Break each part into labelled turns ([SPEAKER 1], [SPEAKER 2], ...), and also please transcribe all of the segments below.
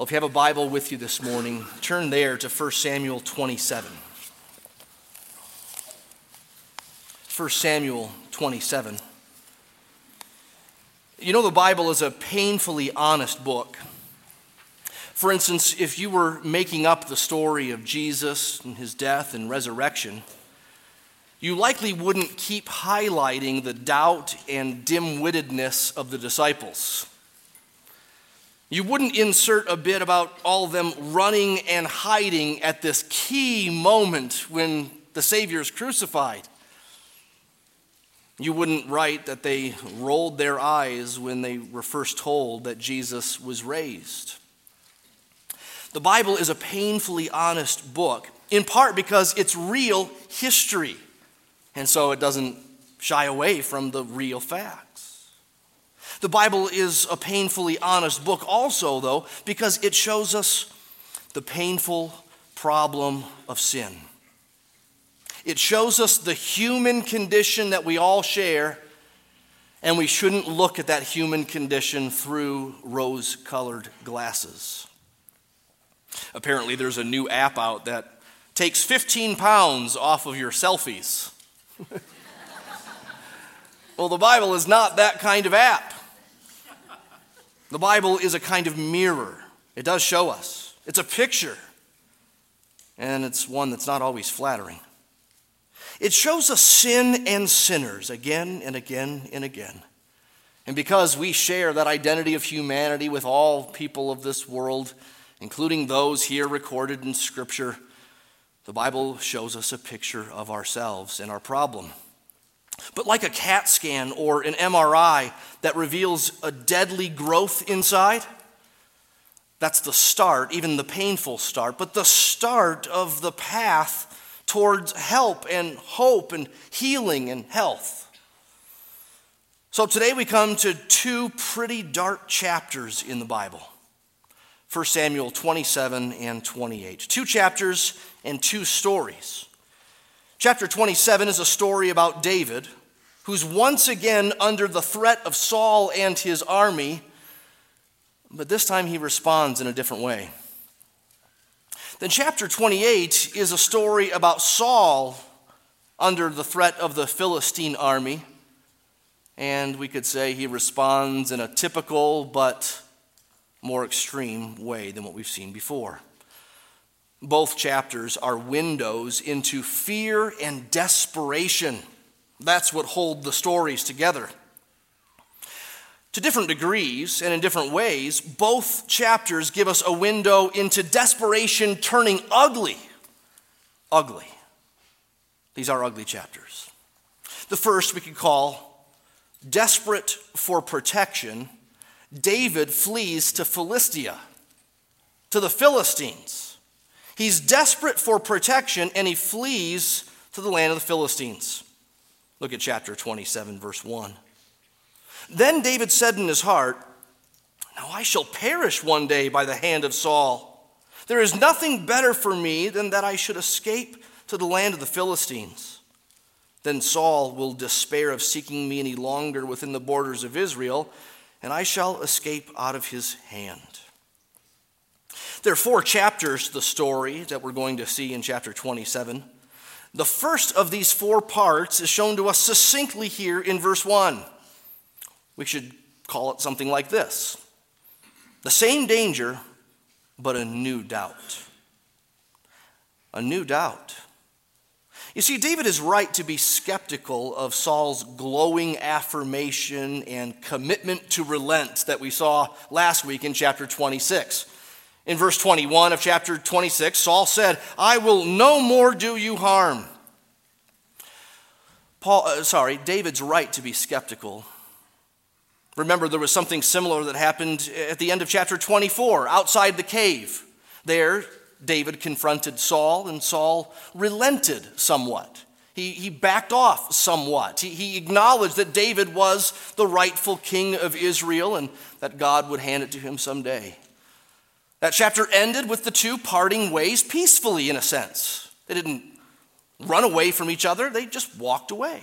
[SPEAKER 1] Well, if you have a Bible with you this morning, turn there to 1 Samuel 27. 1 Samuel 27. You know, the Bible is a painfully honest book. For instance, if you were making up the story of Jesus and his death and resurrection, you likely wouldn't keep highlighting the doubt and dim wittedness of the disciples. You wouldn't insert a bit about all of them running and hiding at this key moment when the Savior is crucified. You wouldn't write that they rolled their eyes when they were first told that Jesus was raised. The Bible is a painfully honest book, in part because it's real history, and so it doesn't shy away from the real facts. The Bible is a painfully honest book, also, though, because it shows us the painful problem of sin. It shows us the human condition that we all share, and we shouldn't look at that human condition through rose colored glasses. Apparently, there's a new app out that takes 15 pounds off of your selfies. well, the Bible is not that kind of app. The Bible is a kind of mirror, it does show us, it's a picture, and it's one that's not always flattering. It shows us sin and sinners again and again and again. And because we share that identity of humanity with all people of this world, including those here recorded in Scripture, the Bible shows us a picture of ourselves and our problem. But like a CAT scan or an MRI that reveals a deadly growth inside, that's the start, even the painful start, but the start of the path towards help and hope and healing and health. So today we come to two pretty dark chapters in the Bible 1 Samuel 27 and 28. Two chapters and two stories. Chapter 27 is a story about David, who's once again under the threat of Saul and his army, but this time he responds in a different way. Then, chapter 28 is a story about Saul under the threat of the Philistine army. And we could say he responds in a typical but more extreme way than what we've seen before. Both chapters are windows into fear and desperation. That's what hold the stories together. To different degrees and in different ways, both chapters give us a window into desperation turning ugly. Ugly. These are ugly chapters. The first we could call Desperate for Protection. David flees to Philistia, to the Philistines. He's desperate for protection and he flees to the land of the Philistines. Look at chapter 27, verse 1. Then David said in his heart, Now I shall perish one day by the hand of Saul. There is nothing better for me than that I should escape to the land of the Philistines. Then Saul will despair of seeking me any longer within the borders of Israel, and I shall escape out of his hand. There are four chapters to the story that we're going to see in chapter 27. The first of these four parts is shown to us succinctly here in verse 1. We should call it something like this the same danger, but a new doubt. A new doubt. You see, David is right to be skeptical of Saul's glowing affirmation and commitment to relent that we saw last week in chapter 26. In verse 21 of chapter 26, Saul said, I will no more do you harm. Paul, uh, sorry, David's right to be skeptical Remember, there was something similar that happened at the end of chapter 24, outside the cave. There, David confronted Saul, and Saul relented somewhat. He, he backed off somewhat. He, he acknowledged that David was the rightful king of Israel and that God would hand it to him someday. That chapter ended with the two parting ways peacefully, in a sense. They didn't run away from each other, they just walked away.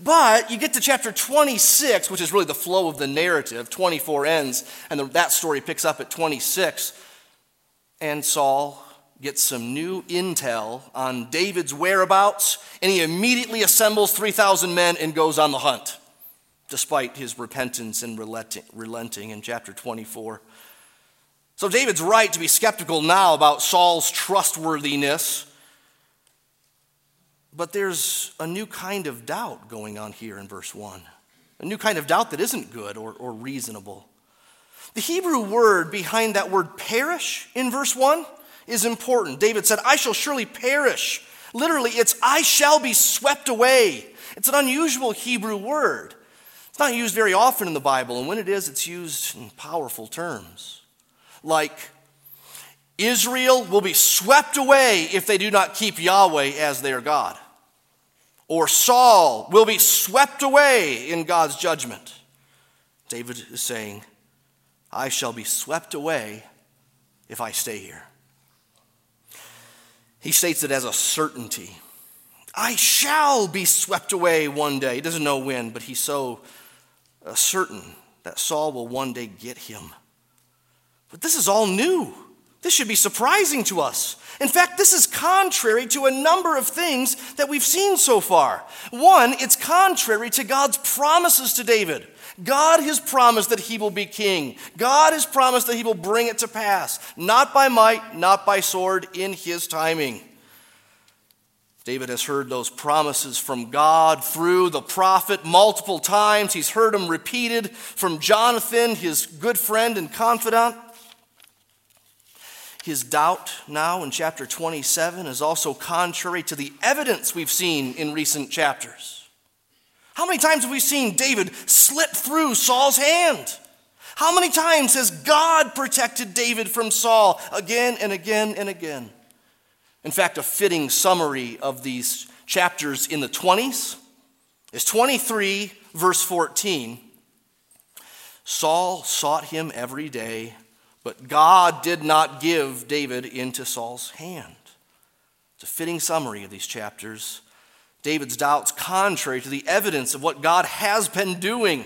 [SPEAKER 1] But you get to chapter 26, which is really the flow of the narrative. 24 ends, and the, that story picks up at 26. And Saul gets some new intel on David's whereabouts, and he immediately assembles 3,000 men and goes on the hunt, despite his repentance and relenting in chapter 24. So David's right to be skeptical now about Saul's trustworthiness. But there's a new kind of doubt going on here in verse 1. A new kind of doubt that isn't good or, or reasonable. The Hebrew word behind that word perish in verse 1 is important. David said, I shall surely perish. Literally, it's I shall be swept away. It's an unusual Hebrew word. It's not used very often in the Bible, and when it is, it's used in powerful terms. Like, Israel will be swept away if they do not keep Yahweh as their God or Saul will be swept away in God's judgment. David is saying, I shall be swept away if I stay here. He states it as a certainty. I shall be swept away one day. He doesn't know when, but he's so uh, certain that Saul will one day get him. But this is all new. This should be surprising to us. In fact, this is contrary to a number of things that we've seen so far. One, it's contrary to God's promises to David. God has promised that he will be king. God has promised that he will bring it to pass, not by might, not by sword, in his timing. David has heard those promises from God through the prophet multiple times. He's heard them repeated from Jonathan, his good friend and confidant. His doubt now in chapter 27 is also contrary to the evidence we've seen in recent chapters. How many times have we seen David slip through Saul's hand? How many times has God protected David from Saul again and again and again? In fact, a fitting summary of these chapters in the 20s is 23, verse 14. Saul sought him every day but God did not give David into Saul's hand. It's a fitting summary of these chapters. David's doubts contrary to the evidence of what God has been doing.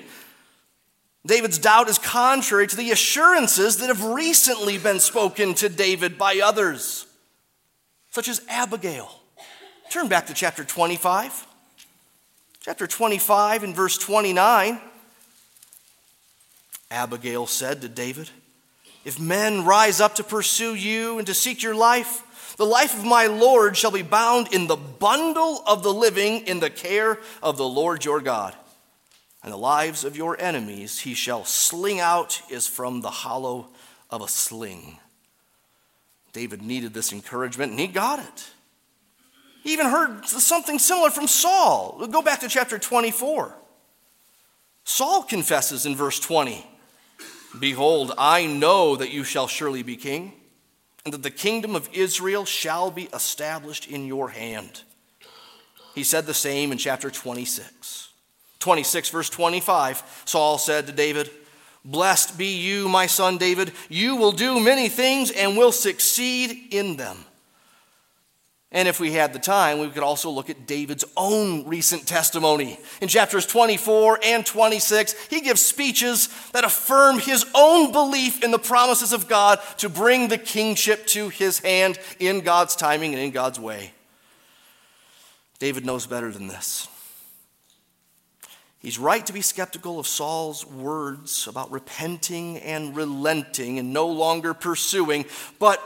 [SPEAKER 1] David's doubt is contrary to the assurances that have recently been spoken to David by others, such as Abigail. Turn back to chapter 25. Chapter 25 and verse 29. Abigail said to David, if men rise up to pursue you and to seek your life, the life of my Lord shall be bound in the bundle of the living in the care of the Lord your God. And the lives of your enemies he shall sling out as from the hollow of a sling. David needed this encouragement and he got it. He even heard something similar from Saul. We'll go back to chapter 24. Saul confesses in verse 20 Behold, I know that you shall surely be king, and that the kingdom of Israel shall be established in your hand. He said the same in chapter 26. 26, verse 25, Saul said to David, Blessed be you, my son David. You will do many things and will succeed in them. And if we had the time, we could also look at David's own recent testimony. In chapters 24 and 26, he gives speeches that affirm his own belief in the promises of God to bring the kingship to his hand in God's timing and in God's way. David knows better than this. He's right to be skeptical of Saul's words about repenting and relenting and no longer pursuing, but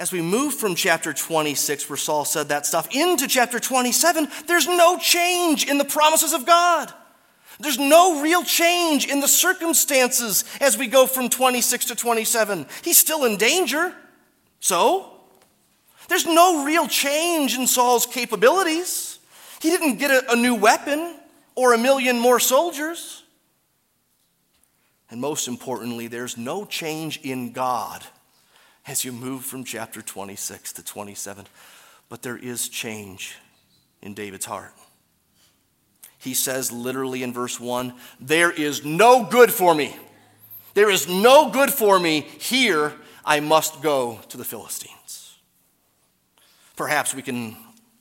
[SPEAKER 1] as we move from chapter 26, where Saul said that stuff, into chapter 27, there's no change in the promises of God. There's no real change in the circumstances as we go from 26 to 27. He's still in danger. So, there's no real change in Saul's capabilities. He didn't get a, a new weapon or a million more soldiers. And most importantly, there's no change in God as you move from chapter 26 to 27. But there is change in David's heart. He says literally in verse 1 There is no good for me. There is no good for me here. I must go to the Philistines. Perhaps we can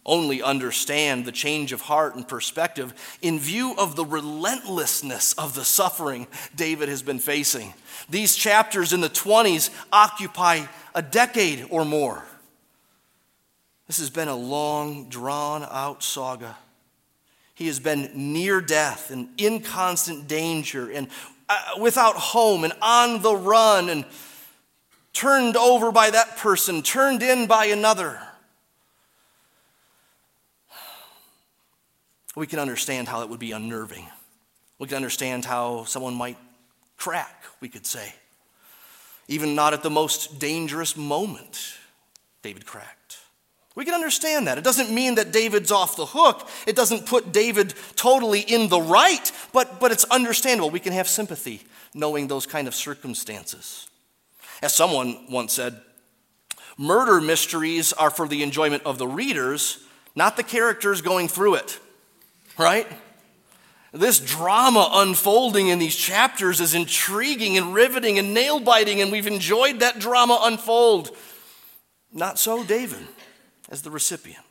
[SPEAKER 1] only understand the change of heart and perspective in view of the relentlessness of the suffering David has been facing. These chapters in the 20s occupy a decade or more. This has been a long, drawn out saga. He has been near death and in constant danger and uh, without home and on the run and turned over by that person, turned in by another. We can understand how it would be unnerving. We can understand how someone might crack, we could say. Even not at the most dangerous moment, David cracked. We can understand that. It doesn't mean that David's off the hook. It doesn't put David totally in the right, but, but it's understandable. We can have sympathy knowing those kind of circumstances. As someone once said, murder mysteries are for the enjoyment of the readers, not the characters going through it. Right? This drama unfolding in these chapters is intriguing and riveting and nail biting, and we've enjoyed that drama unfold. Not so, David, as the recipient.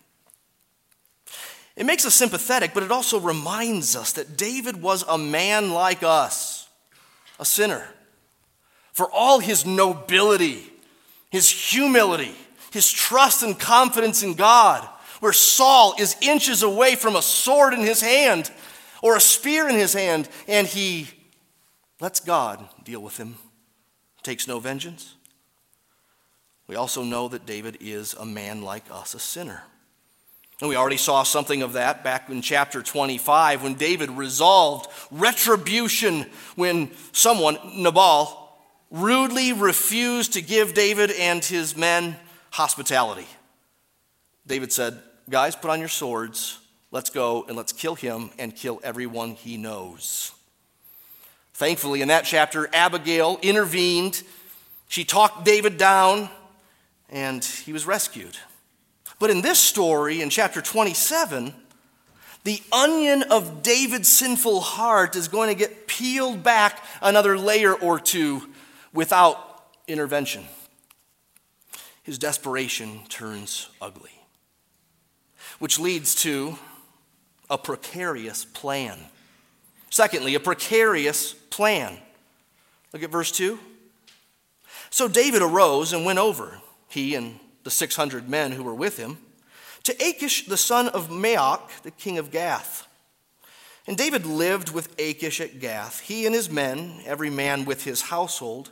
[SPEAKER 1] It makes us sympathetic, but it also reminds us that David was a man like us, a sinner. For all his nobility, his humility, his trust and confidence in God, where Saul is inches away from a sword in his hand or a spear in his hand, and he lets God deal with him, takes no vengeance. We also know that David is a man like us, a sinner. And we already saw something of that back in chapter 25 when David resolved retribution when someone, Nabal, rudely refused to give David and his men hospitality. David said, Guys, put on your swords. Let's go and let's kill him and kill everyone he knows. Thankfully, in that chapter, Abigail intervened. She talked David down and he was rescued. But in this story, in chapter 27, the onion of David's sinful heart is going to get peeled back another layer or two without intervention. His desperation turns ugly which leads to a precarious plan. Secondly, a precarious plan. Look at verse 2. So David arose and went over, he and the 600 men who were with him, to Achish the son of Maoch, the king of Gath. And David lived with Achish at Gath, he and his men, every man with his household,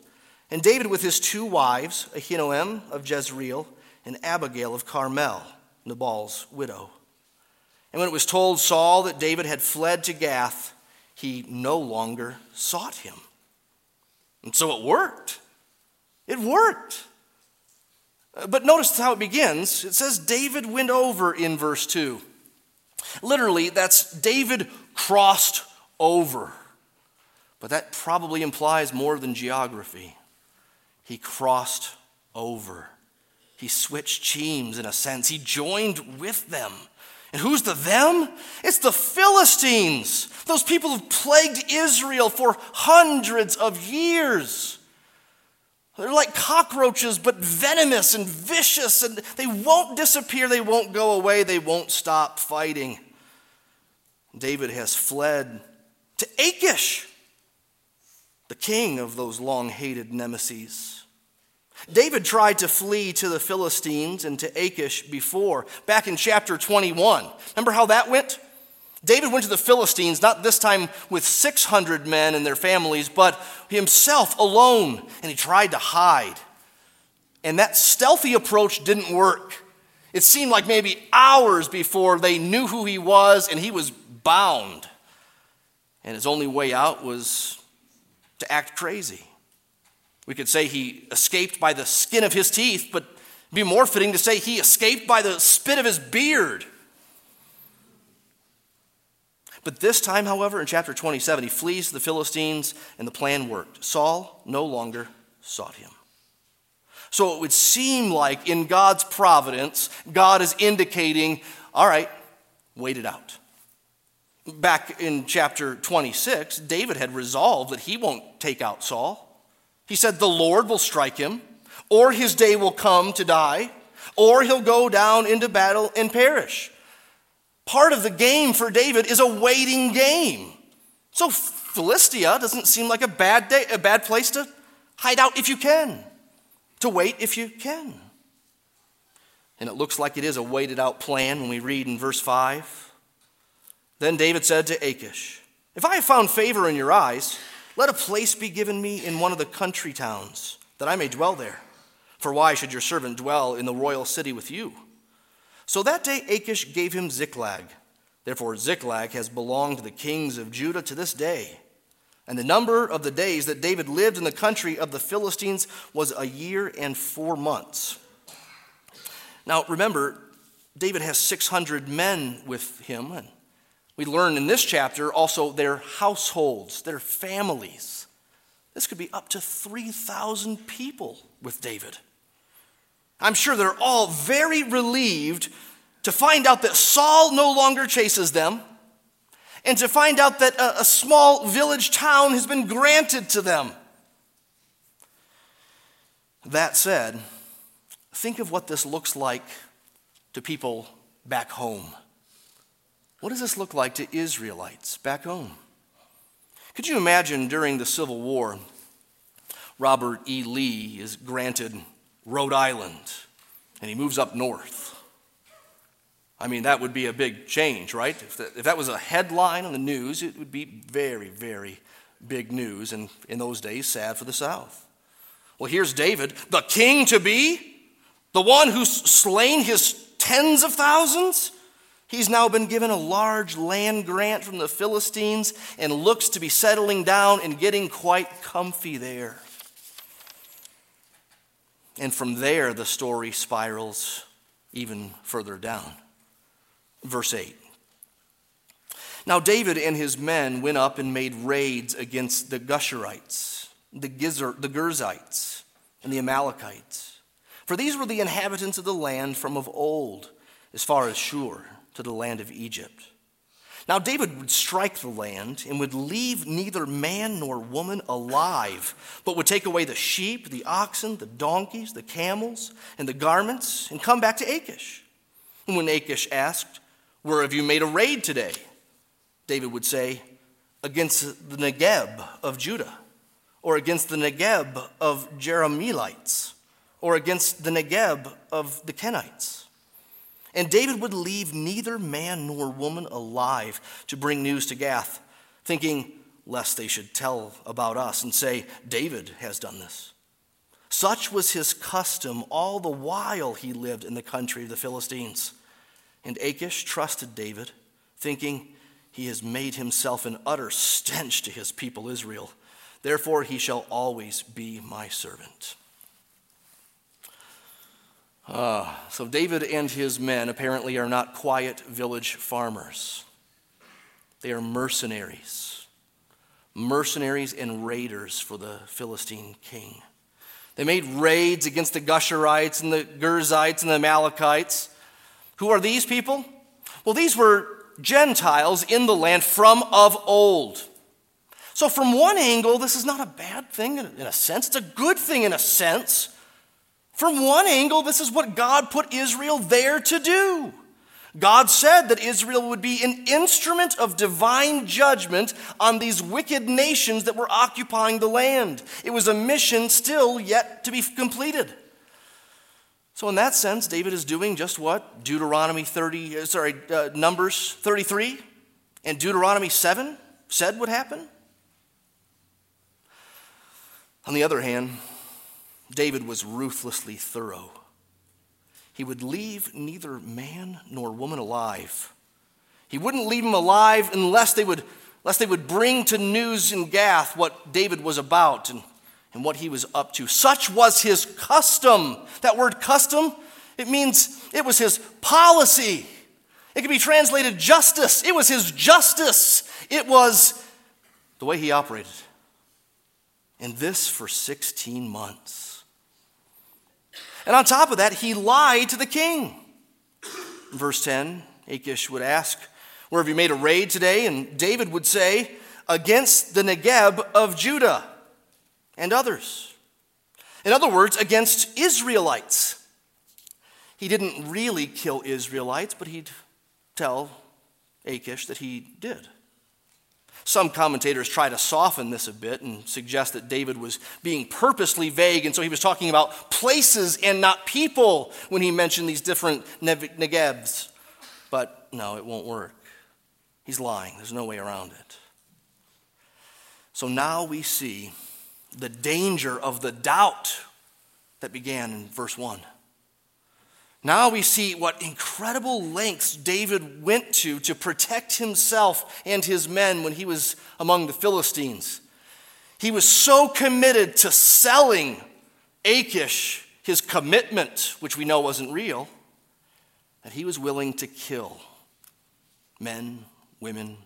[SPEAKER 1] and David with his two wives, Ahinoam of Jezreel and Abigail of Carmel. Nabal's widow. And when it was told Saul that David had fled to Gath, he no longer sought him. And so it worked. It worked. Uh, but notice how it begins. It says David went over in verse 2. Literally, that's David crossed over. But that probably implies more than geography. He crossed over. He switched teams in a sense. He joined with them. And who's the them? It's the Philistines, those people who've plagued Israel for hundreds of years. They're like cockroaches, but venomous and vicious, and they won't disappear, they won't go away, they won't stop fighting. David has fled to Achish, the king of those long hated nemesis. David tried to flee to the Philistines and to Achish before, back in chapter 21. Remember how that went? David went to the Philistines, not this time with 600 men and their families, but himself alone, and he tried to hide. And that stealthy approach didn't work. It seemed like maybe hours before they knew who he was, and he was bound. And his only way out was to act crazy. We could say he escaped by the skin of his teeth, but be more fitting to say he escaped by the spit of his beard. But this time, however, in chapter 27, he flees the Philistines and the plan worked. Saul no longer sought him. So it would seem like in God's providence, God is indicating, all right, wait it out. Back in chapter 26, David had resolved that he won't take out Saul. He said, The Lord will strike him, or his day will come to die, or he'll go down into battle and perish. Part of the game for David is a waiting game. So Philistia doesn't seem like a bad day, a bad place to hide out if you can, to wait if you can. And it looks like it is a waited out plan when we read in verse 5. Then David said to Achish, If I have found favor in your eyes, let a place be given me in one of the country towns, that I may dwell there. For why should your servant dwell in the royal city with you? So that day Achish gave him Ziklag. Therefore, Ziklag has belonged to the kings of Judah to this day. And the number of the days that David lived in the country of the Philistines was a year and four months. Now, remember, David has 600 men with him. And we learn in this chapter also their households, their families. This could be up to 3,000 people with David. I'm sure they're all very relieved to find out that Saul no longer chases them and to find out that a, a small village town has been granted to them. That said, think of what this looks like to people back home. What does this look like to Israelites back home? Could you imagine during the Civil War, Robert E. Lee is granted Rhode Island and he moves up north? I mean, that would be a big change, right? If that, if that was a headline on the news, it would be very, very big news, and in those days, sad for the South. Well, here's David, the king to be, the one who's slain his tens of thousands. He's now been given a large land grant from the Philistines and looks to be settling down and getting quite comfy there. And from there, the story spirals even further down verse 8. Now, David and his men went up and made raids against the Gusherites, the, Gizer, the Girzites, and the Amalekites. For these were the inhabitants of the land from of old, as far as Shur, to the land of Egypt. Now, David would strike the land and would leave neither man nor woman alive, but would take away the sheep, the oxen, the donkeys, the camels, and the garments, and come back to Achish. And when Achish asked, where have you made a raid today? David would say, Against the Negeb of Judah, or against the Negeb of Jerahmeelites, or against the Negeb of the Kenites. And David would leave neither man nor woman alive to bring news to Gath, thinking, lest they should tell about us and say, David has done this. Such was his custom all the while he lived in the country of the Philistines. And Achish trusted David, thinking, He has made himself an utter stench to his people Israel. Therefore, he shall always be my servant. Uh, so, David and his men apparently are not quiet village farmers. They are mercenaries, mercenaries and raiders for the Philistine king. They made raids against the Gusherites and the Girzites and the Amalekites. Who are these people? Well, these were Gentiles in the land from of old. So, from one angle, this is not a bad thing in a sense, it's a good thing in a sense. From one angle, this is what God put Israel there to do. God said that Israel would be an instrument of divine judgment on these wicked nations that were occupying the land. It was a mission still yet to be completed. So, in that sense, David is doing just what Deuteronomy 30, uh, sorry, uh, Numbers 33 and Deuteronomy 7 said would happen. On the other hand, David was ruthlessly thorough. He would leave neither man nor woman alive. He wouldn't leave them alive unless they would, unless they would bring to news in Gath what David was about and and what he was up to. Such was his custom. That word custom, it means it was his policy. It could be translated justice. It was his justice. It was the way he operated. And this for 16 months. And on top of that, he lied to the king. verse 10, Achish would ask, Where have you made a raid today? And David would say, Against the Negeb of Judah and others. In other words, against Israelites. He didn't really kill Israelites, but he'd tell Achish that he did. Some commentators try to soften this a bit and suggest that David was being purposely vague, and so he was talking about places and not people when he mentioned these different Negevs. But no, it won't work. He's lying. There's no way around it. So now we see the danger of the doubt that began in verse 1. Now we see what incredible lengths David went to to protect himself and his men when he was among the Philistines. He was so committed to selling Achish his commitment, which we know wasn't real, that he was willing to kill men, women,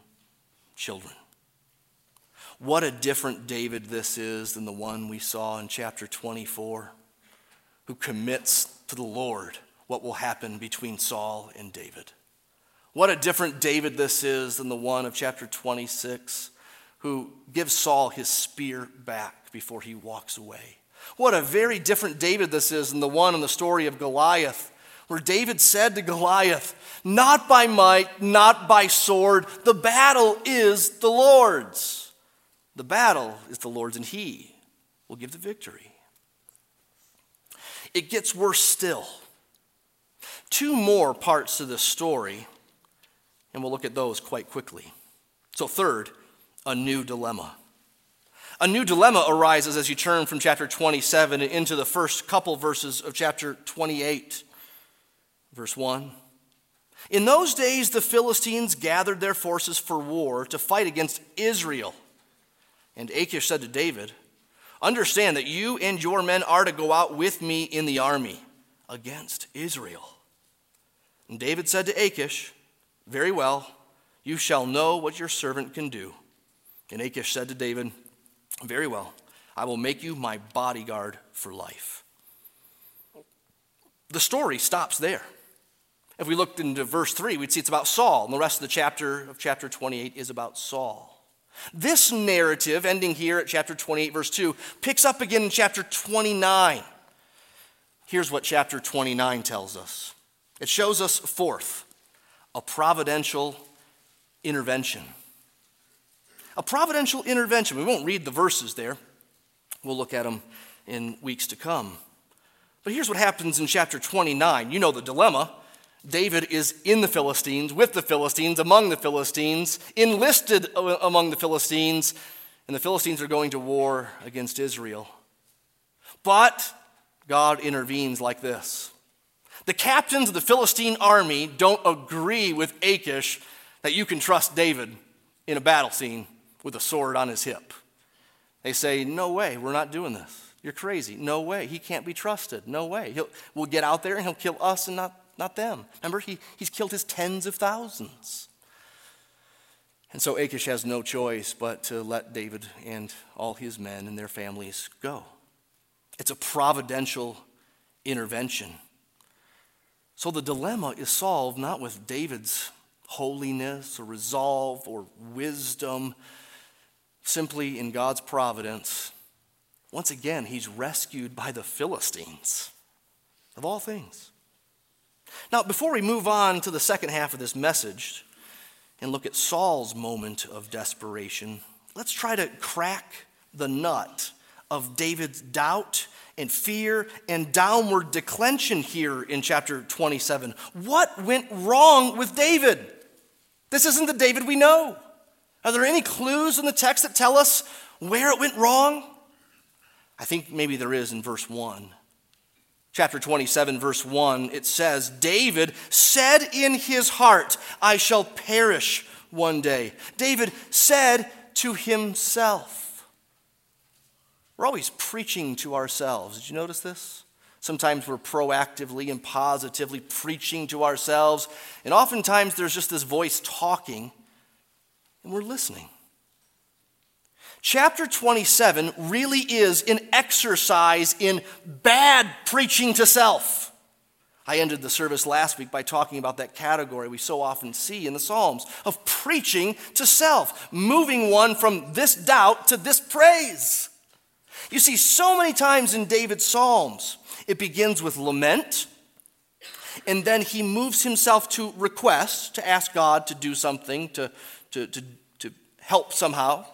[SPEAKER 1] children. What a different David this is than the one we saw in chapter 24, who commits to the Lord what will happen between Saul and David. What a different David this is than the one of chapter 26 who gives Saul his spear back before he walks away. What a very different David this is than the one in the story of Goliath, where David said to Goliath, Not by might, not by sword, the battle is the Lord's. The battle is the Lord's, and he will give the victory. It gets worse still two more parts to this story, and we'll look at those quite quickly. So, third, a new dilemma. A new dilemma arises as you turn from chapter 27 into the first couple verses of chapter 28. Verse 1. In those days, the Philistines gathered their forces for war to fight against Israel. And Achish said to David, Understand that you and your men are to go out with me in the army against Israel. And David said to Achish, Very well, you shall know what your servant can do. And Achish said to David, Very well, I will make you my bodyguard for life. The story stops there. If we looked into verse 3, we'd see it's about Saul, and the rest of the chapter of chapter 28 is about Saul. This narrative, ending here at chapter 28, verse 2, picks up again in chapter 29. Here's what chapter 29 tells us it shows us, fourth, a providential intervention. A providential intervention. We won't read the verses there, we'll look at them in weeks to come. But here's what happens in chapter 29. You know the dilemma. David is in the Philistines, with the Philistines, among the Philistines, enlisted among the Philistines, and the Philistines are going to war against Israel. But God intervenes like this the captains of the Philistine army don't agree with Achish that you can trust David in a battle scene with a sword on his hip. They say, No way, we're not doing this. You're crazy. No way. He can't be trusted. No way. He'll, we'll get out there and he'll kill us and not, not them. Remember, he, he's killed his tens of thousands. And so Achish has no choice but to let David and all his men and their families go. It's a providential intervention. So the dilemma is solved not with David's holiness or resolve or wisdom, simply in God's providence. Once again, he's rescued by the Philistines, of all things. Now, before we move on to the second half of this message and look at Saul's moment of desperation, let's try to crack the nut of David's doubt and fear and downward declension here in chapter 27. What went wrong with David? This isn't the David we know. Are there any clues in the text that tell us where it went wrong? I think maybe there is in verse 1. Chapter 27, verse 1, it says, David said in his heart, I shall perish one day. David said to himself, we're always preaching to ourselves. Did you notice this? Sometimes we're proactively and positively preaching to ourselves, and oftentimes there's just this voice talking, and we're listening. Chapter 27 really is an exercise in bad preaching to self. I ended the service last week by talking about that category we so often see in the Psalms of preaching to self, moving one from this doubt to this praise. You see, so many times in David's Psalms, it begins with lament, and then he moves himself to request, to ask God to do something, to, to, to, to help somehow.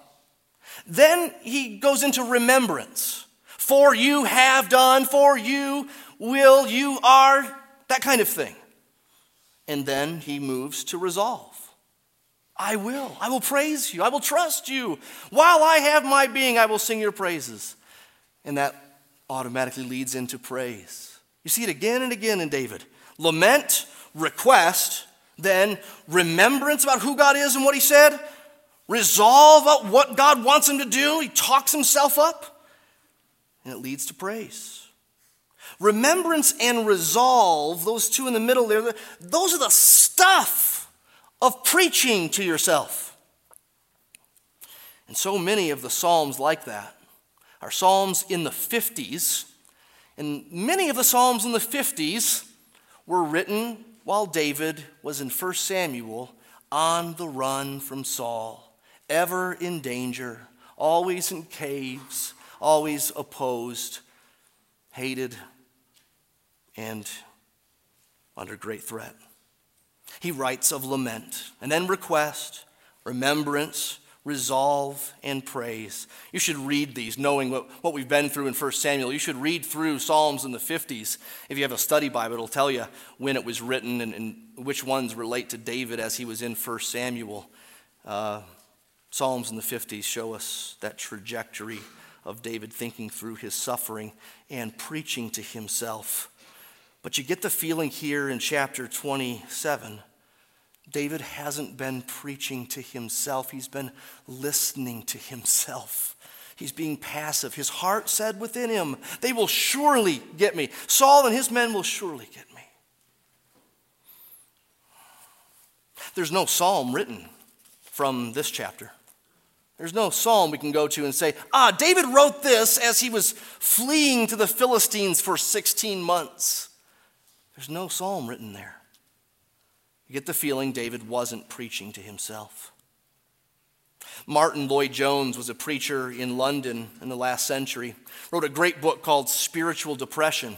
[SPEAKER 1] Then he goes into remembrance. For you have done, for you will, you are, that kind of thing. And then he moves to resolve. I will. I will praise you. I will trust you. While I have my being, I will sing your praises. And that automatically leads into praise. You see it again and again in David lament, request, then remembrance about who God is and what he said, resolve about what God wants him to do. He talks himself up, and it leads to praise. Remembrance and resolve, those two in the middle there, those are the stuff of preaching to yourself. And so many of the Psalms like that are Psalms in the 50s. And many of the Psalms in the 50s were written while David was in 1 Samuel on the run from Saul, ever in danger, always in caves, always opposed, hated, and under great threat. He writes of lament and then request, remembrance, resolve, and praise. You should read these, knowing what, what we've been through in 1 Samuel. You should read through Psalms in the 50s. If you have a study Bible, it'll tell you when it was written and, and which ones relate to David as he was in 1 Samuel. Uh, Psalms in the 50s show us that trajectory of David thinking through his suffering and preaching to himself. But you get the feeling here in chapter 27 David hasn't been preaching to himself, he's been listening to himself. He's being passive. His heart said within him, They will surely get me. Saul and his men will surely get me. There's no psalm written from this chapter. There's no psalm we can go to and say, ah, David wrote this as he was fleeing to the Philistines for 16 months. There's no psalm written there. You get the feeling David wasn't preaching to himself. Martyn Lloyd-Jones was a preacher in London in the last century, wrote a great book called Spiritual Depression.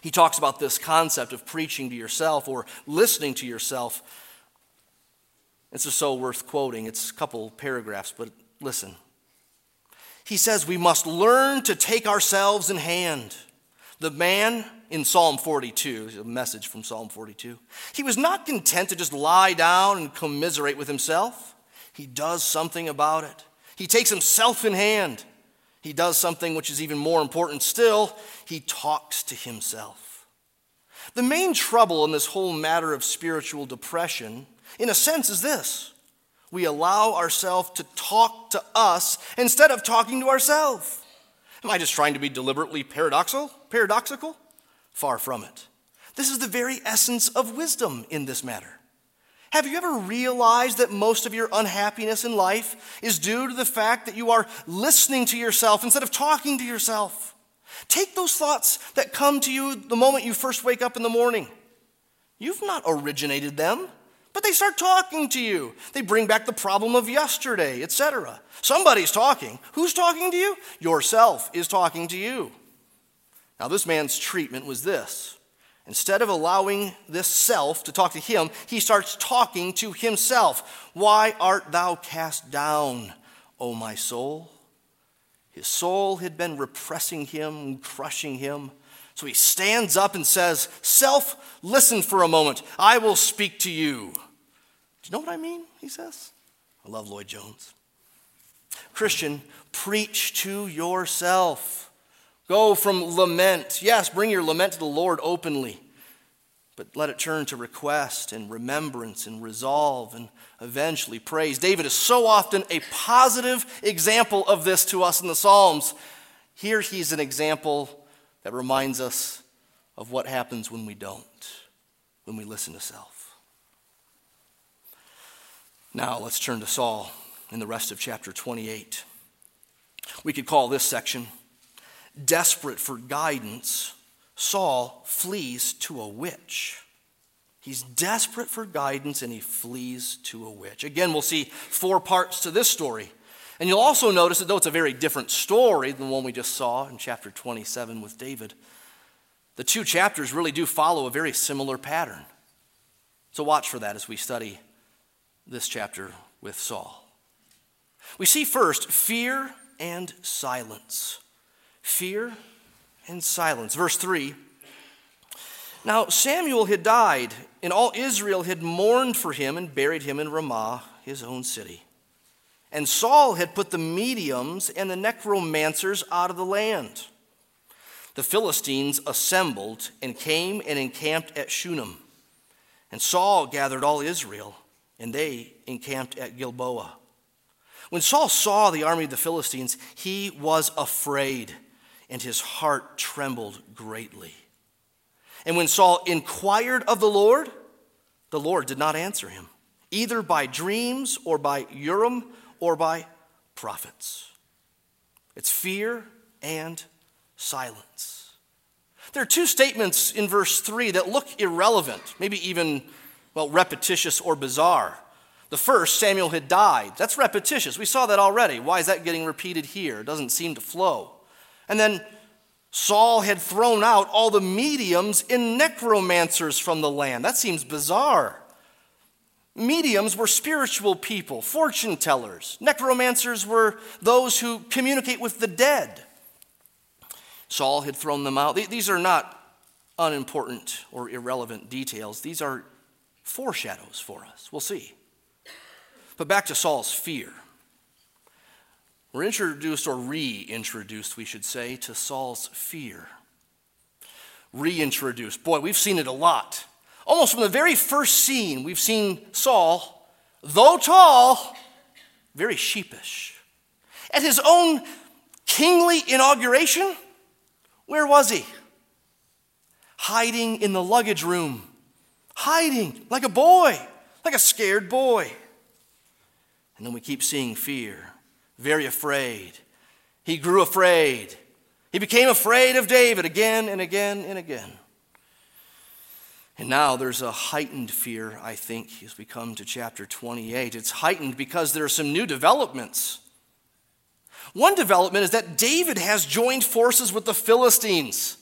[SPEAKER 1] He talks about this concept of preaching to yourself or listening to yourself. It's just so worth quoting. It's a couple paragraphs, but listen. He says, We must learn to take ourselves in hand. The man in Psalm 42, a message from Psalm 42, he was not content to just lie down and commiserate with himself. He does something about it. He takes himself in hand. He does something which is even more important still. He talks to himself. The main trouble in this whole matter of spiritual depression, in a sense, is this we allow ourselves to talk to us instead of talking to ourselves. Am I just trying to be deliberately paradoxical? Paradoxical? Far from it. This is the very essence of wisdom in this matter. Have you ever realized that most of your unhappiness in life is due to the fact that you are listening to yourself instead of talking to yourself? Take those thoughts that come to you the moment you first wake up in the morning. You've not originated them. But they start talking to you. They bring back the problem of yesterday, etc. Somebody's talking. Who's talking to you? Yourself is talking to you. Now, this man's treatment was this. Instead of allowing this self to talk to him, he starts talking to himself. Why art thou cast down, O my soul? His soul had been repressing him, crushing him. So he stands up and says, Self, listen for a moment. I will speak to you. Do you know what I mean? He says. I love Lloyd-Jones. Christian, preach to yourself. Go from lament. Yes, bring your lament to the Lord openly, but let it turn to request and remembrance and resolve and eventually praise. David is so often a positive example of this to us in the Psalms. Here he's an example that reminds us of what happens when we don't, when we listen to self. Now let's turn to Saul in the rest of chapter 28. We could call this section Desperate for Guidance, Saul flees to a witch. He's desperate for guidance and he flees to a witch. Again, we'll see four parts to this story. And you'll also notice that though it's a very different story than the one we just saw in chapter 27 with David, The two chapters really do follow a very similar pattern. So watch for that as we study this chapter with Saul. We see first fear and silence. Fear and silence. Verse 3 Now Samuel had died, and all Israel had mourned for him and buried him in Ramah, his own city. And Saul had put the mediums and the necromancers out of the land. The Philistines assembled and came and encamped at Shunem. And Saul gathered all Israel, and they encamped at Gilboa. When Saul saw the army of the Philistines, he was afraid, and his heart trembled greatly. And when Saul inquired of the Lord, the Lord did not answer him, either by dreams or by Urim or by prophets. It's fear and silence. There are two statements in verse 3 that look irrelevant, maybe even, well, repetitious or bizarre. The first, Samuel had died. That's repetitious. We saw that already. Why is that getting repeated here? It doesn't seem to flow. And then Saul had thrown out all the mediums and necromancers from the land. That seems bizarre. Mediums were spiritual people, fortune tellers. Necromancers were those who communicate with the dead. Saul had thrown them out. These are not unimportant or irrelevant details, these are foreshadows for us. We'll see. But back to Saul's fear. We're introduced, or reintroduced, we should say, to Saul's fear. Reintroduced. Boy, we've seen it a lot. Almost from the very first scene, we've seen Saul, though tall, very sheepish. At his own kingly inauguration, where was he? Hiding in the luggage room, hiding like a boy, like a scared boy. And then we keep seeing fear, very afraid. He grew afraid. He became afraid of David again and again and again. And now there's a heightened fear, I think, as we come to chapter 28. It's heightened because there are some new developments. One development is that David has joined forces with the Philistines.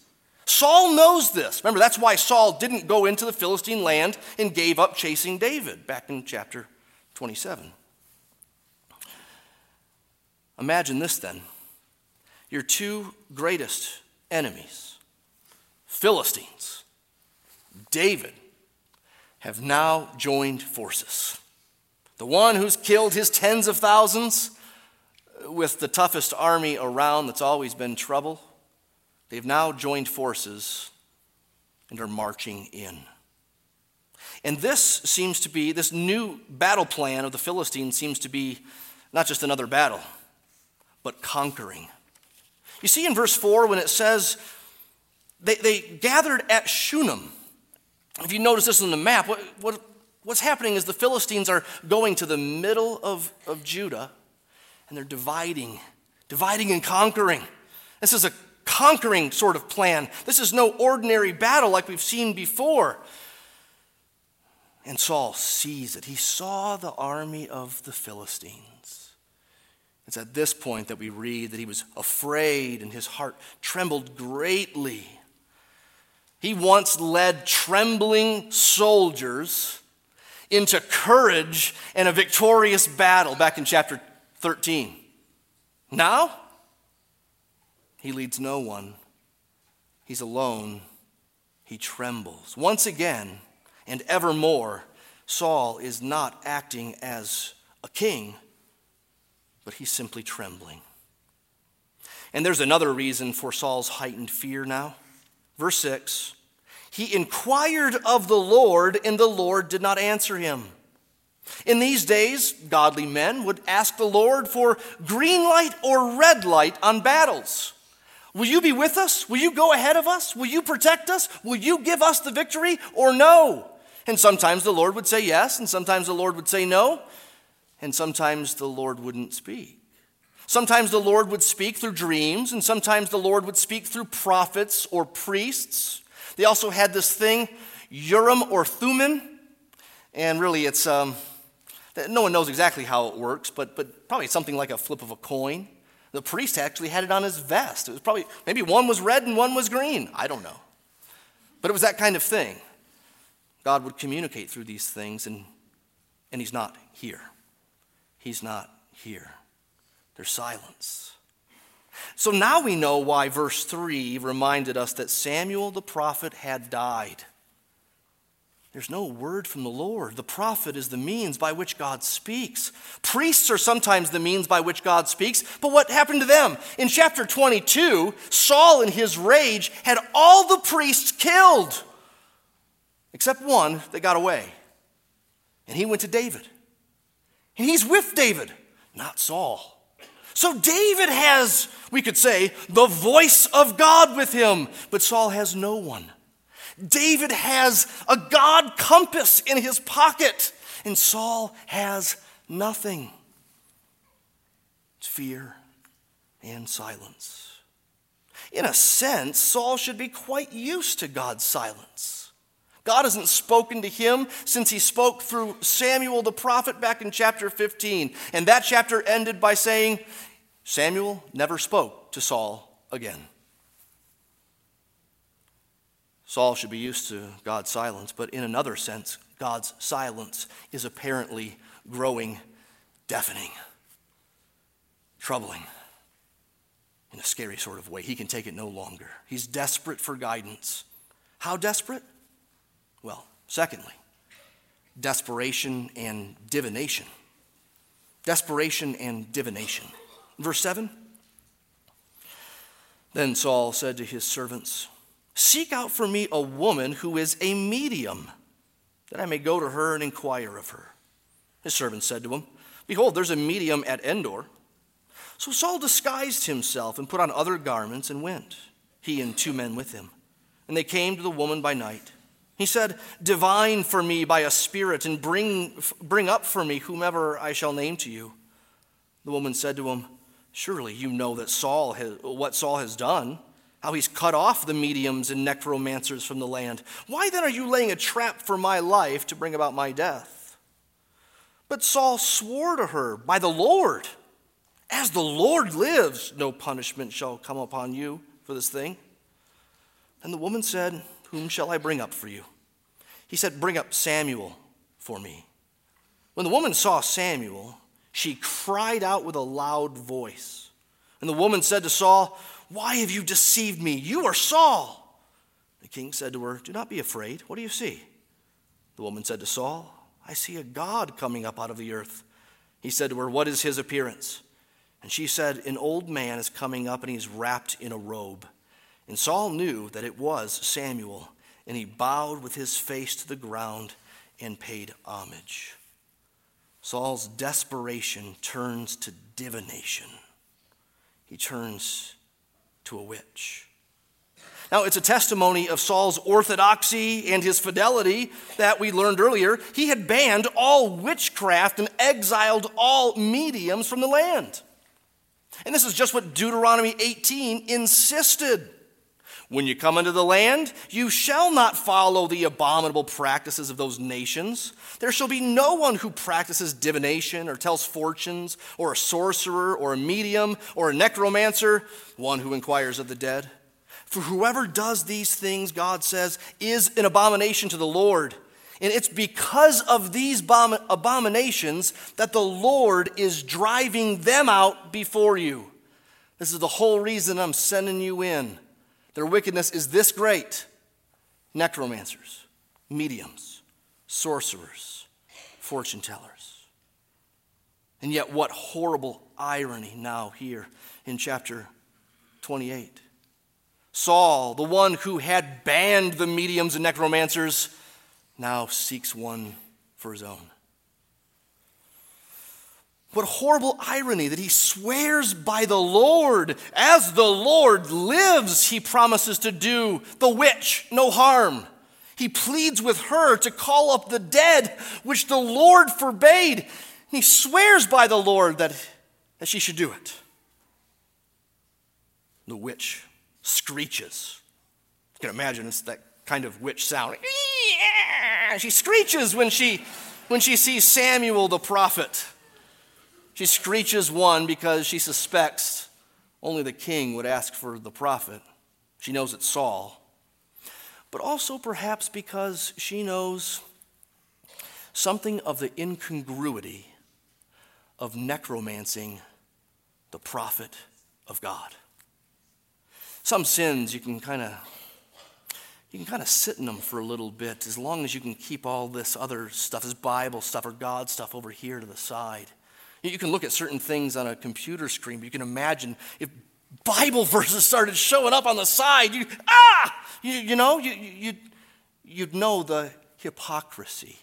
[SPEAKER 1] Saul knows this. Remember, that's why Saul didn't go into the Philistine land and gave up chasing David back in chapter 27. Imagine this then your two greatest enemies, Philistines, David, have now joined forces. The one who's killed his tens of thousands with the toughest army around that's always been trouble, they've now joined forces and are marching in. And this seems to be, this new battle plan of the Philistines seems to be not just another battle but conquering. You see in verse 4 when it says they, they gathered at Shunem. If you notice this on the map, what, what, what's happening is the Philistines are going to the middle of, of Judah and they're dividing, dividing and conquering. This is a conquering sort of plan. This is no ordinary battle like we've seen before. And Saul sees it. He saw the army of the Philistines. It's at this point that we read that he was afraid and his heart trembled greatly. He once led trembling soldiers into courage and a victorious battle back in chapter 13. Now, he leads no one. He's alone. He trembles. Once again and evermore, Saul is not acting as a king but he's simply trembling. And there's another reason for Saul's heightened fear now. Verse 6 He inquired of the Lord, and the Lord did not answer him. In these days, godly men would ask the Lord for green light or red light on battles. Will you be with us? Will you go ahead of us? Will you protect us? Will you give us the victory or no? And sometimes the Lord would say yes, and sometimes the Lord would say no and sometimes the Lord wouldn't speak. Sometimes the Lord would speak through dreams, and sometimes the Lord would speak through prophets or priests. They also had this thing, Urim or Thummim, and really it's, um, no one knows exactly how it works, but, but probably something like a flip of a coin. The priest actually had it on his vest. It was probably, maybe one was red and one was green. I don't know. But it was that kind of thing. God would communicate through these things, and, and He's not here. He's not here. There's silence. So now we know why verse 3 reminded us that Samuel the prophet had died. There's no word from the Lord. The prophet is the means by which God speaks. Priests are sometimes the means by which God speaks, but what happened to them? In chapter 22, Saul, in his rage, had all the priests killed, except one that got away. And he went to David. And he's with David, not Saul. So David has, we could say, the voice of God with him, but Saul has no one. David has a God compass in his pocket, and Saul has nothing. It's fear and silence. In a sense, Saul should be quite used to God's silence. God hasn't spoken to him since he spoke through Samuel the prophet back in chapter 15. And that chapter ended by saying, Samuel never spoke to Saul again. Saul should be used to God's silence, but in another sense, God's silence is apparently growing deafening, troubling in a scary sort of way. He can take it no longer. He's desperate for guidance. How desperate? Well, secondly, desperation and divination. Desperation and divination. Verse 7 Then Saul said to his servants, Seek out for me a woman who is a medium, that I may go to her and inquire of her. His servants said to him, Behold, there's a medium at Endor. So Saul disguised himself and put on other garments and went, he and two men with him. And they came to the woman by night. He said, Divine for me by a spirit, and bring, bring up for me whomever I shall name to you. The woman said to him, Surely you know that Saul has, what Saul has done how he's cut off the mediums and necromancers from the land. Why then are you laying a trap for my life to bring about my death? But Saul swore to her by the Lord, As the Lord lives, no punishment shall come upon you for this thing. And the woman said, Whom shall I bring up for you? He said, Bring up Samuel for me. When the woman saw Samuel, she cried out with a loud voice. And the woman said to Saul, why have you deceived me? You are Saul. The king said to her, Do not be afraid. What do you see? The woman said to Saul, I see a God coming up out of the earth. He said to her, What is his appearance? And she said, An old man is coming up and he's wrapped in a robe. And Saul knew that it was Samuel, and he bowed with his face to the ground and paid homage. Saul's desperation turns to divination. He turns to a witch. Now, it's a testimony of Saul's orthodoxy and his fidelity that we learned earlier. He had banned all witchcraft and exiled all mediums from the land. And this is just what Deuteronomy 18 insisted. When you come into the land, you shall not follow the abominable practices of those nations. There shall be no one who practices divination or tells fortunes, or a sorcerer, or a medium, or a necromancer, one who inquires of the dead. For whoever does these things, God says, is an abomination to the Lord. And it's because of these abominations that the Lord is driving them out before you. This is the whole reason I'm sending you in their wickedness is this great necromancers, mediums, sorcerers, fortune tellers. And yet, what horrible irony now here in chapter 28. Saul, the one who had banned the mediums and necromancers, now seeks one for his own. What horrible irony that he swears by the Lord. As the Lord lives, he promises to do the witch no harm. He pleads with her to call up the dead, which the Lord forbade. And he swears by the Lord that, that she should do it. The witch screeches. You can imagine it's that kind of witch sound. She screeches when she, when she sees Samuel the prophet. She screeches one because she suspects only the king would ask for the prophet. She knows it's Saul. but also perhaps because she knows something of the incongruity of necromancing the prophet of God. Some sins you can kind of you can kind of sit in them for a little bit as long as you can keep all this other stuff, this Bible stuff or God stuff over here to the side. You can look at certain things on a computer screen, but you can imagine if Bible verses started showing up on the side, you ah, you, you know, you, you, you'd know the hypocrisy.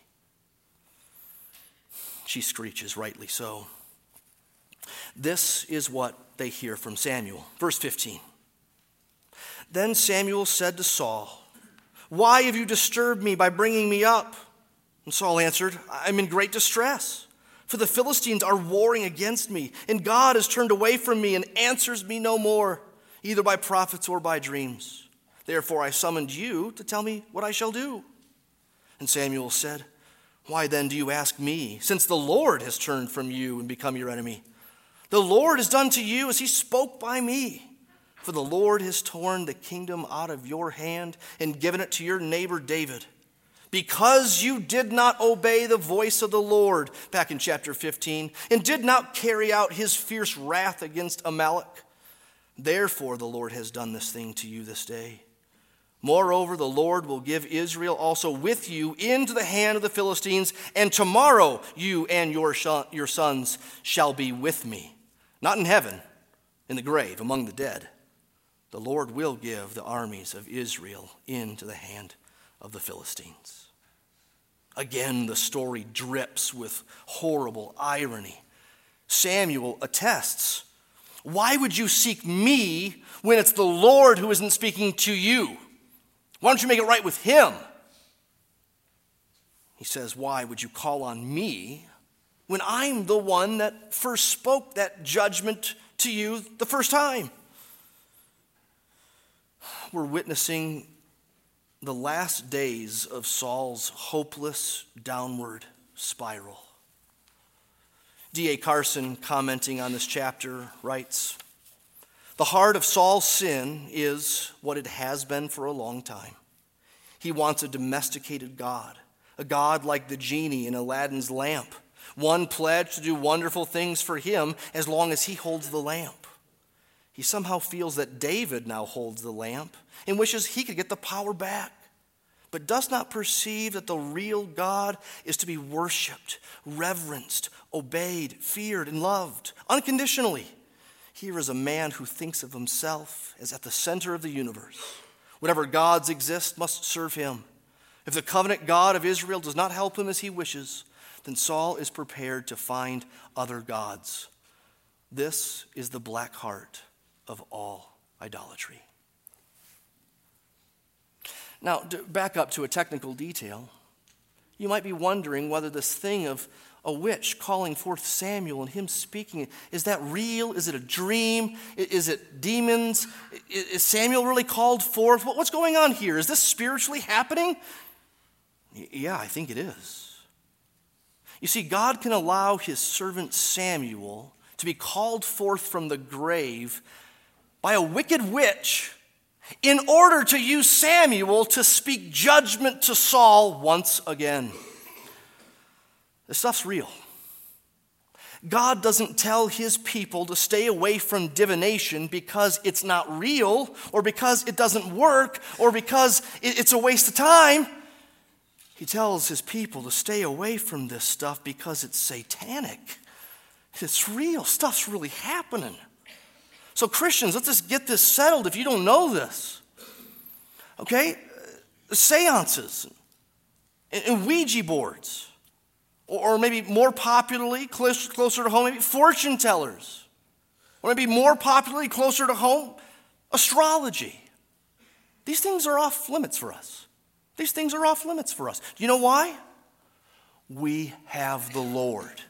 [SPEAKER 1] She screeches, rightly so. This is what they hear from Samuel. Verse 15. Then Samuel said to Saul, why have you disturbed me by bringing me up? And Saul answered, I'm in great distress, for the Philistines are warring against me, and God has turned away from me and answers me no more, either by prophets or by dreams. Therefore I summoned you to tell me what I shall do. And Samuel said, Why then do you ask me, since the Lord has turned from you and become your enemy? The Lord has done to you as he spoke by me. For the Lord has torn the kingdom out of your hand and given it to your neighbor David. Because you did not obey the voice of the Lord, back in chapter 15, and did not carry out his fierce wrath against Amalek. Therefore, the Lord has done this thing to you this day. Moreover, the Lord will give Israel also with you into the hand of the Philistines, and tomorrow you and your, your sons shall be with me, not in heaven, in the grave, among the dead the Lord will give the armies of Israel into the hand of the Philistines. Again, the story drips with horrible irony. Samuel attests Why would you seek me when it's the Lord who isn't speaking to you? Why don't you make it right with him? He says, Why would you call on me when I'm the one that first spoke that judgment to you the first time? we're witnessing the last days of Saul's hopeless downward spiral. D.A. Carson, commenting on this chapter, writes The heart of Saul's sin is what it has been for a long time. He wants a domesticated God, a God like the genie in Aladdin's lamp, one pledged to do wonderful things for him as long as he holds the lamp. He somehow feels that David now holds the lamp and wishes he could get the power back, but does not perceive that the real God is to be worshiped, reverenced, obeyed, feared, and loved unconditionally. Here is a man who thinks of himself as at the center of the universe. Whatever gods exist must serve him. If the covenant God of Israel does not help him as he wishes, then Saul is prepared to find other gods. This is the black heart of all idolatry. Now, back up to a technical detail, you might be wondering whether this thing of a witch calling forth Samuel and him speaking, is that real? Is it a dream? Is it demons? Is Samuel really called forth? What's going on here? Is this spiritually happening? Yeah, I think it is. You see, God can allow his servant Samuel to be called forth from the grave by a wicked witch in order to use Samuel to speak judgment to Saul once again. This stuff's real. God doesn't tell his people to stay away from divination because it's not real or because it doesn't work or because it's a waste of time. He tells his people to stay away from this stuff because it's satanic. It's real. Stuff's really happening. So, Christians, let's just get this settled if you don't know this. Okay? Seances and Ouija boards, or maybe more popularly, closer to home, maybe fortune tellers, or maybe more popularly, closer to home, astrology. These things are off limits for us. These things are off limits for us. Do you know why? We have the Lord,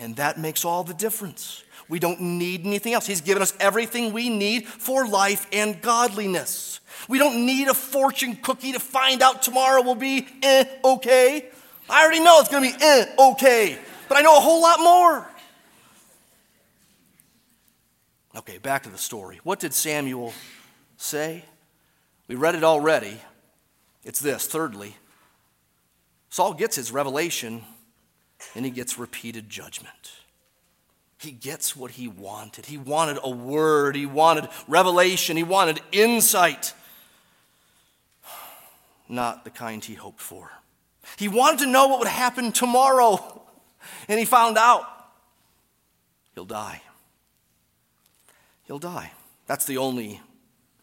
[SPEAKER 1] and that makes all the difference. We don't need anything else. He's given us everything we need for life and godliness. We don't need a fortune cookie to find out tomorrow will be eh, okay. I already know it's going to be eh, okay, but I know a whole lot more. Okay, back to the story. What did Samuel say? We read it already. It's this thirdly, Saul gets his revelation and he gets repeated judgment. He gets what he wanted. He wanted a word, he wanted revelation, he wanted insight. Not the kind he hoped for. He wanted to know what would happen tomorrow, and he found out he'll die. He'll die. That's the only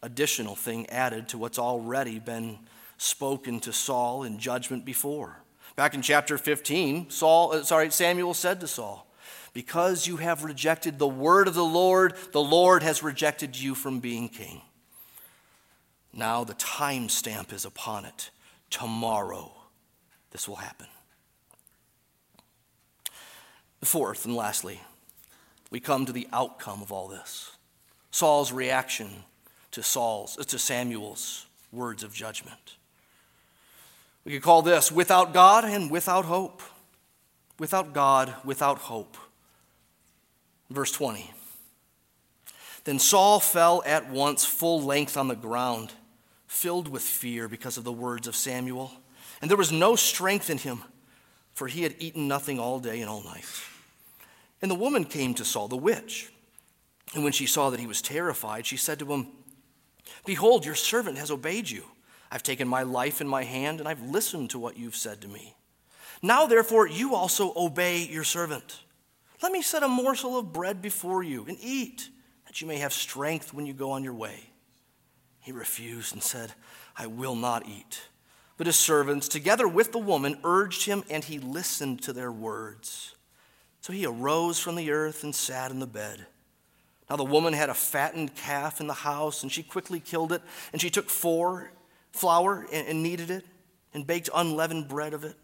[SPEAKER 1] additional thing added to what's already been spoken to Saul in judgment before. Back in chapter 15, Saul, uh, sorry, Samuel said to Saul, Because you have rejected the word of the Lord, the Lord has rejected you from being king. Now the time stamp is upon it. Tomorrow, this will happen. Fourth and lastly, we come to the outcome of all this. Saul's reaction to Saul's uh, to Samuel's words of judgment. We could call this without God and without hope. Without God, without hope. Verse 20. Then Saul fell at once full length on the ground, filled with fear because of the words of Samuel. And there was no strength in him, for he had eaten nothing all day and all night. And the woman came to Saul, the witch. And when she saw that he was terrified, she said to him, Behold, your servant has obeyed you. I've taken my life in my hand, and I've listened to what you've said to me. Now, therefore, you also obey your servant. Let me set a morsel of bread before you and eat, that you may have strength when you go on your way. He refused and said, I will not eat. But his servants, together with the woman, urged him, and he listened to their words. So he arose from the earth and sat in the bed. Now the woman had a fattened calf in the house, and she quickly killed it, and she took four flour and, and kneaded it, and baked unleavened bread of it.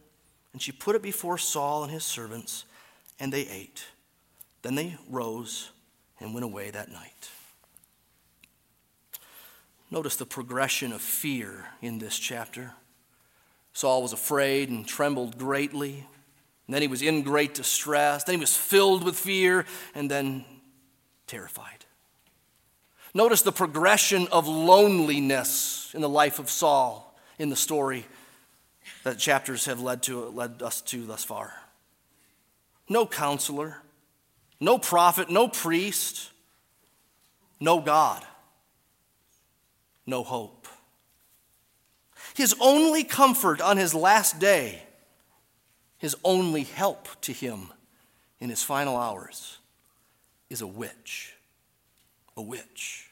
[SPEAKER 1] And she put it before Saul and his servants, and they ate. Then they rose and went away that night. Notice the progression of fear in this chapter. Saul was afraid and trembled greatly. And then he was in great distress. Then he was filled with fear and then terrified. Notice the progression of loneliness in the life of Saul in the story that chapters have led, to, led us to thus far. No counselor, no prophet, no priest, no God, no hope. His only comfort on his last day, his only help to him in his final hours is a witch. A witch.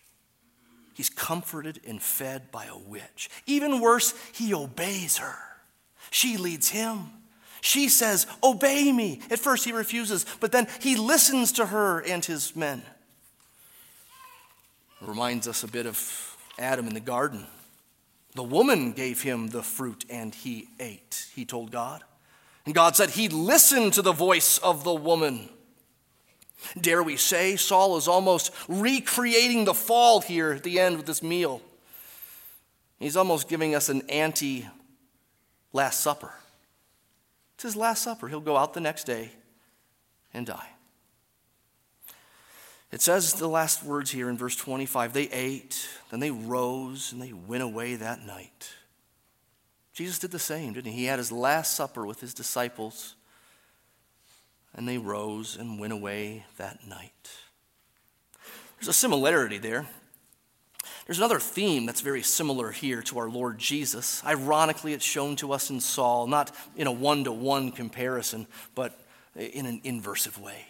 [SPEAKER 1] He's comforted and fed by a witch. Even worse, he obeys her. She leads him. She says, Obey me. At first, he refuses, but then he listens to her and his men. It reminds us a bit of Adam in the garden. The woman gave him the fruit and he ate, he told God. And God said he listened to the voice of the woman. Dare we say, Saul is almost recreating the fall here at the end of this meal. He's almost giving us an anti Last Supper. It's his Last Supper. He'll go out the next day and die. It says the last words here in verse 25 they ate, then they rose, and they went away that night. Jesus did the same, didn't he? He had his Last Supper with his disciples and they rose and went away that night. There's a similarity there. There's another theme that's very similar here to our Lord Jesus. Ironically, it's shown to us in Saul, not in a one to one comparison, but in an inversive way.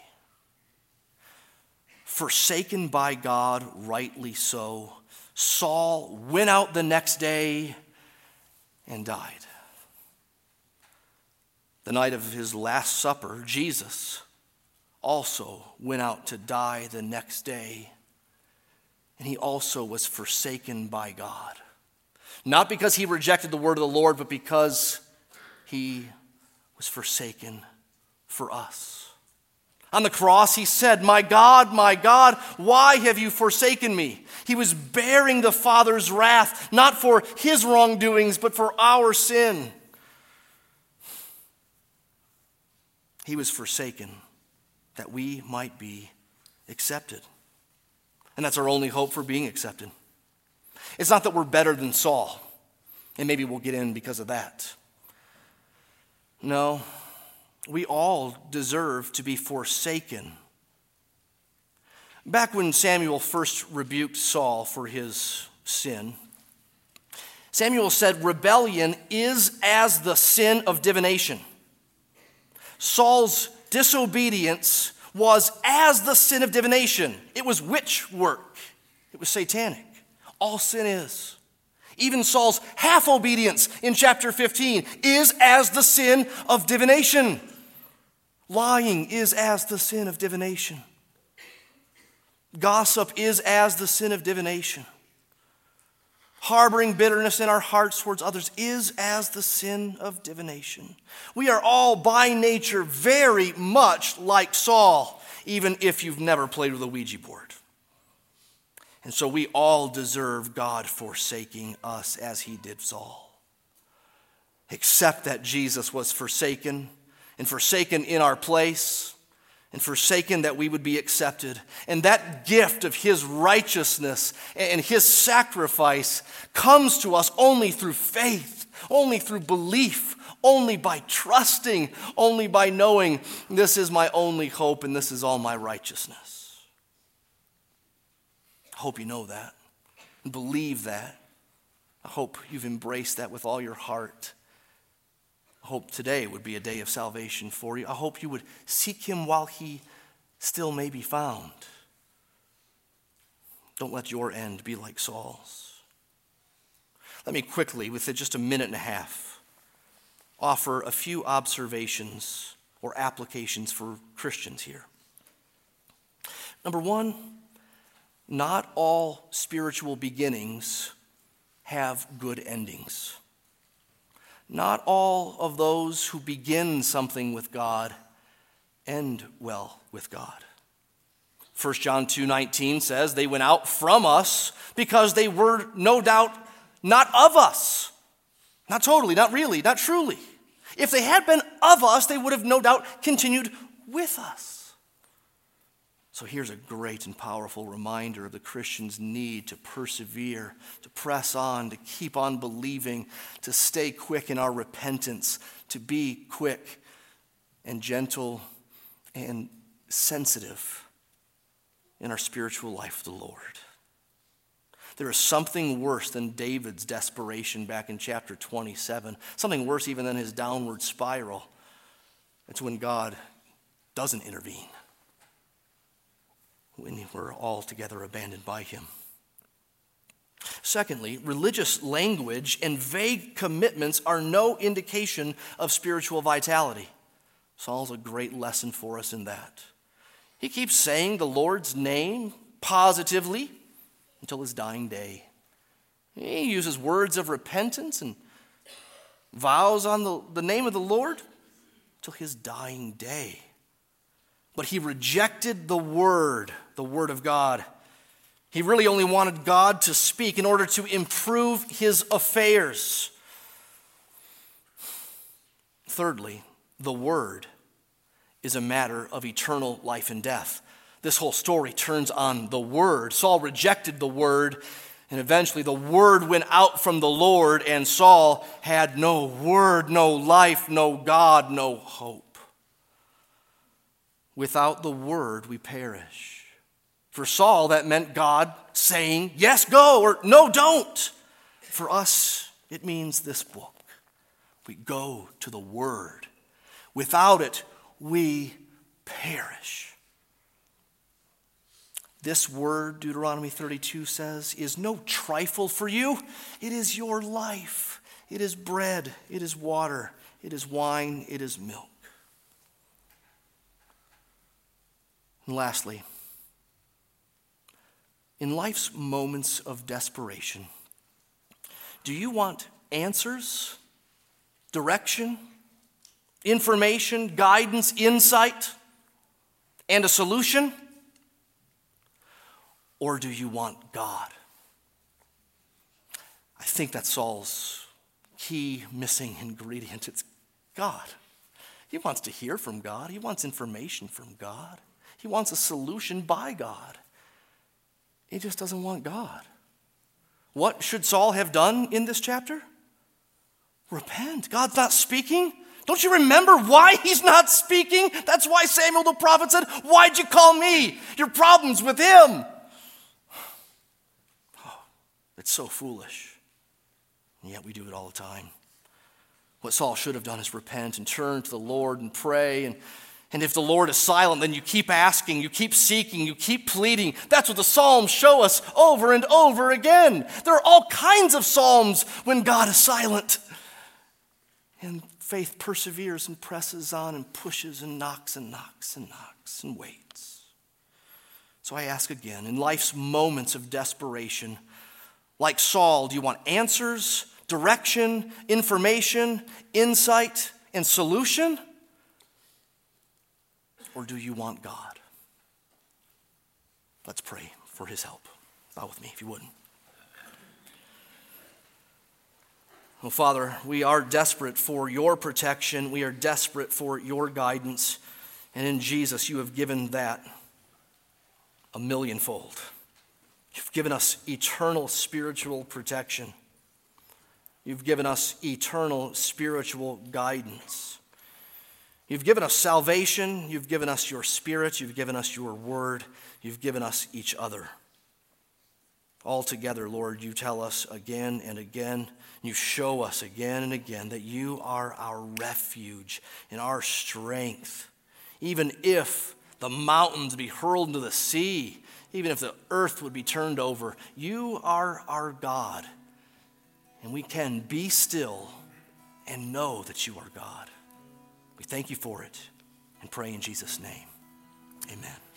[SPEAKER 1] Forsaken by God, rightly so, Saul went out the next day and died. The night of his Last Supper, Jesus also went out to die the next day. And he also was forsaken by God. Not because he rejected the word of the Lord, but because he was forsaken for us. On the cross, he said, My God, my God, why have you forsaken me? He was bearing the Father's wrath, not for his wrongdoings, but for our sin. He was forsaken that we might be accepted. And that's our only hope for being accepted. It's not that we're better than Saul. And maybe we'll get in because of that. No, we all deserve to be forsaken. Back when Samuel first rebuked Saul for his sin, Samuel said, Rebellion is as the sin of divination. Saul's disobedience was as the sin of divination. It was witch work, it was satanic. All sin is. Even Saul's half obedience in chapter 15 is as the sin of divination. Lying is as the sin of divination. Gossip is as the sin of divination. Harboring bitterness in our hearts towards others is as the sin of divination. We are all by nature very much like Saul, even if you've never played with a Ouija board. And so we all deserve God forsaking us as he did Saul. Except that Jesus was forsaken and forsaken in our place and forsaken that we would be accepted. And that gift of his righteousness and his sacrifice comes to us only through faith, only through belief, only by trusting, only by knowing this is my only hope and this is all my righteousness. I hope you know that and believe that. I hope you've embraced that with all your heart. Hope today would be a day of salvation for you. I hope you would seek him while he still may be found. Don't let your end be like Saul's. Let me quickly, with just a minute and a half, offer a few observations or applications for Christians here. Number one, not all spiritual beginnings have good endings. Not all of those who begin something with God end well with God. 1 John 2:19 says they went out from us because they were no doubt not of us. Not totally, not really, not truly. If they had been of us, they would have no doubt continued with us. So here's a great and powerful reminder of the Christian's need to persevere, to press on, to keep on believing, to stay quick in our repentance, to be quick and gentle and sensitive in our spiritual life with the Lord. There is something worse than David's desperation back in chapter 27, something worse even than his downward spiral. It's when God doesn't intervene when we're altogether abandoned by him. Secondly, religious language and vague commitments are no indication of spiritual vitality. Saul's a great lesson for us in that. He keeps saying the Lord's name positively until his dying day. He uses words of repentance and vows on the, the name of the Lord till his dying day. But he rejected the word, the word of God. He really only wanted God to speak in order to improve his affairs. Thirdly, the word is a matter of eternal life and death. This whole story turns on the word. Saul rejected the word, and eventually the word went out from the Lord, and Saul had no word, no life, no God, no hope. Without the word, we perish. For Saul, that meant God saying, Yes, go, or No, don't. For us, it means this book. We go to the word. Without it, we perish. This word, Deuteronomy 32 says, is no trifle for you. It is your life. It is bread. It is water. It is wine. It is milk. And lastly, in life's moments of desperation, do you want answers, direction, information, guidance, insight, and a solution? Or do you want God? I think that's Saul's key missing ingredient. It's God. He wants to hear from God, he wants information from God. He wants a solution by God. He just doesn't want God. What should Saul have done in this chapter? repent. God's not speaking. Don't you remember why he's not speaking? That's why Samuel the prophet said, Why'd you call me? Your problem's with him. Oh, it's so foolish. And yet we do it all the time. What Saul should have done is repent and turn to the Lord and pray. And, and if the Lord is silent, then you keep asking, you keep seeking, you keep pleading. That's what the Psalms show us over and over again. There are all kinds of Psalms when God is silent. And faith perseveres and presses on and pushes and knocks and knocks and knocks and waits. So I ask again in life's moments of desperation, like Saul, do you want answers, direction, information, insight, and solution? Or do you want God? Let's pray for his help. Bow with me if you wouldn't. Well, Father, we are desperate for your protection. We are desperate for your guidance. And in Jesus, you have given that a millionfold. You've given us eternal spiritual protection. You've given us eternal spiritual guidance. You've given us salvation. You've given us your spirit. You've given us your word. You've given us each other. Altogether, Lord, you tell us again and again, you show us again and again that you are our refuge and our strength. Even if the mountains be hurled into the sea, even if the earth would be turned over, you are our God. And we can be still and know that you are God. Thank you for it and pray in Jesus' name. Amen.